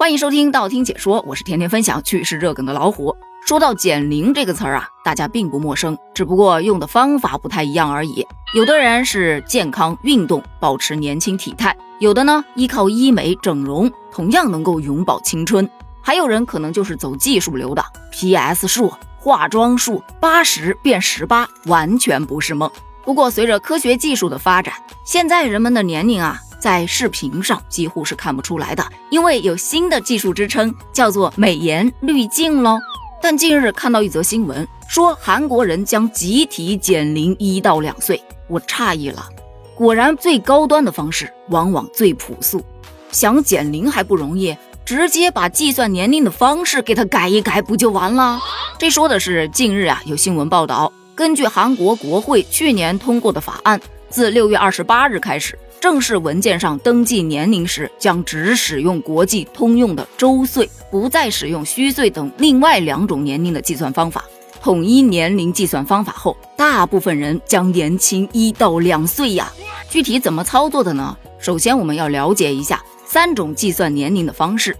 欢迎收听道听解说，我是天天分享趣事热梗的老虎。说到减龄这个词儿啊，大家并不陌生，只不过用的方法不太一样而已。有的人是健康运动，保持年轻体态；有的呢，依靠医美整容，同样能够永葆青春。还有人可能就是走技术流的，PS 术、化妆术，八十变十八，完全不是梦。不过随着科学技术的发展，现在人们的年龄啊。在视频上几乎是看不出来的，因为有新的技术支撑，叫做美颜滤镜喽。但近日看到一则新闻，说韩国人将集体减龄一到两岁，我诧异了。果然，最高端的方式往往最朴素。想减龄还不容易，直接把计算年龄的方式给它改一改，不就完了？这说的是近日啊，有新闻报道，根据韩国国会去年通过的法案，自六月二十八日开始。正式文件上登记年龄时，将只使用国际通用的周岁，不再使用虚岁等另外两种年龄的计算方法。统一年龄计算方法后，大部分人将年轻一到两岁呀。具体怎么操作的呢？首先，我们要了解一下三种计算年龄的方式。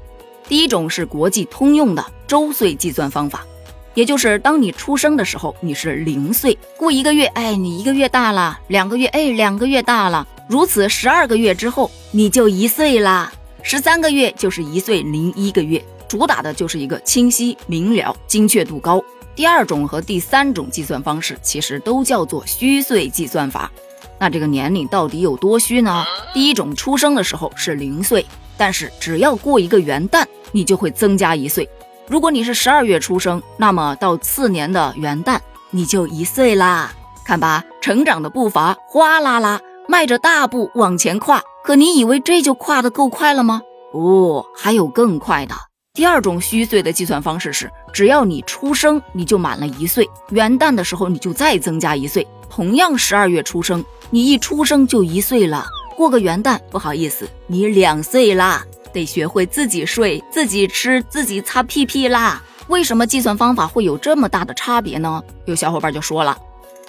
第一种是国际通用的周岁计算方法。也就是当你出生的时候，你是零岁，过一个月，哎，你一个月大了；两个月，哎，两个月大了。如此十二个月之后，你就一岁啦。十三个月就是一岁零一个月，主打的就是一个清晰明了、精确度高。第二种和第三种计算方式其实都叫做虚岁计算法。那这个年龄到底有多虚呢？第一种出生的时候是零岁，但是只要过一个元旦，你就会增加一岁。如果你是十二月出生，那么到次年的元旦你就一岁啦。看吧，成长的步伐哗啦啦，迈着大步往前跨。可你以为这就跨得够快了吗？不，还有更快的。第二种虚岁的计算方式是，只要你出生，你就满了一岁，元旦的时候你就再增加一岁。同样十二月出生，你一出生就一岁了，过个元旦，不好意思，你两岁啦。得学会自己睡、自己吃、自己擦屁屁啦！为什么计算方法会有这么大的差别呢？有小伙伴就说了，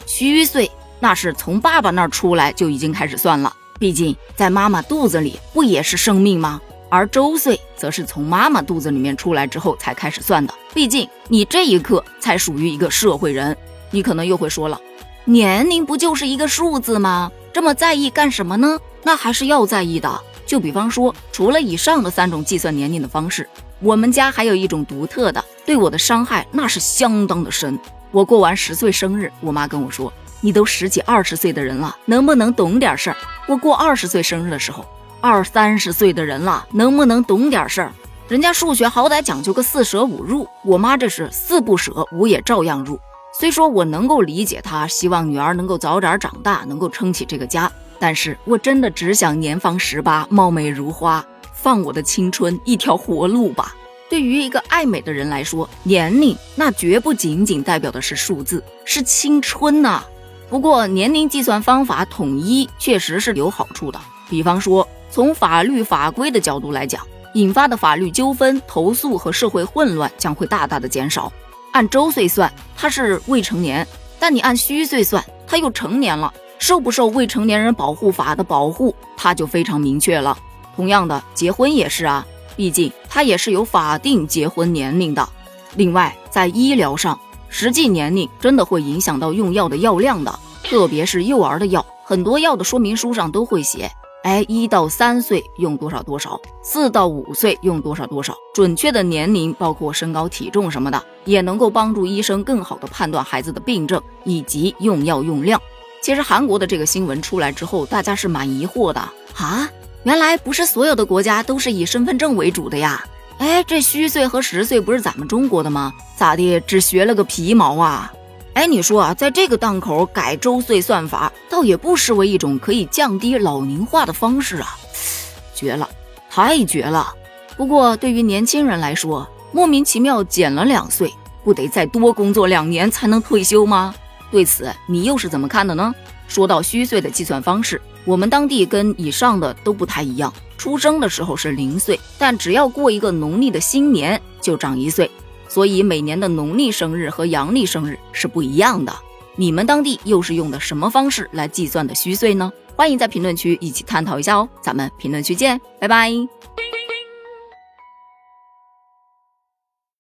虚岁那是从爸爸那儿出来就已经开始算了，毕竟在妈妈肚子里不也是生命吗？而周岁则是从妈妈肚子里面出来之后才开始算的，毕竟你这一刻才属于一个社会人。你可能又会说了，年龄不就是一个数字吗？这么在意干什么呢？那还是要在意的。就比方说，除了以上的三种计算年龄的方式，我们家还有一种独特的，对我的伤害那是相当的深。我过完十岁生日，我妈跟我说：“你都十几二十岁的人了，能不能懂点事儿？”我过二十岁生日的时候，二三十岁的人了，能不能懂点事儿？人家数学好歹讲究个四舍五入，我妈这是四不舍，五也照样入。虽说我能够理解她希望女儿能够早点长大，能够撑起这个家。但是我真的只想年方十八，貌美如花，放我的青春一条活路吧。对于一个爱美的人来说，年龄那绝不仅仅代表的是数字，是青春呐。不过年龄计算方法统一确实是有好处的，比方说从法律法规的角度来讲，引发的法律纠纷、投诉和社会混乱将会大大的减少。按周岁算，他是未成年；但你按虚岁算，他又成年了。受不受未成年人保护法的保护，他就非常明确了。同样的，结婚也是啊，毕竟他也是有法定结婚年龄的。另外，在医疗上，实际年龄真的会影响到用药的药量的，特别是幼儿的药，很多药的说明书上都会写，哎，一到三岁用多少多少，四到五岁用多少多少，准确的年龄包括身高、体重什么的，也能够帮助医生更好的判断孩子的病症以及用药用量。其实韩国的这个新闻出来之后，大家是蛮疑惑的啊！原来不是所有的国家都是以身份证为主的呀？哎，这虚岁和实岁不是咱们中国的吗？咋的，只学了个皮毛啊？哎，你说啊，在这个档口改周岁算法，倒也不失为一种可以降低老龄化的方式啊！绝了，太绝了！不过对于年轻人来说，莫名其妙减了两岁，不得再多工作两年才能退休吗？对此，你又是怎么看的呢？说到虚岁的计算方式，我们当地跟以上的都不太一样。出生的时候是零岁，但只要过一个农历的新年就长一岁，所以每年的农历生日和阳历生日是不一样的。你们当地又是用的什么方式来计算的虚岁呢？欢迎在评论区一起探讨一下哦。咱们评论区见，拜拜。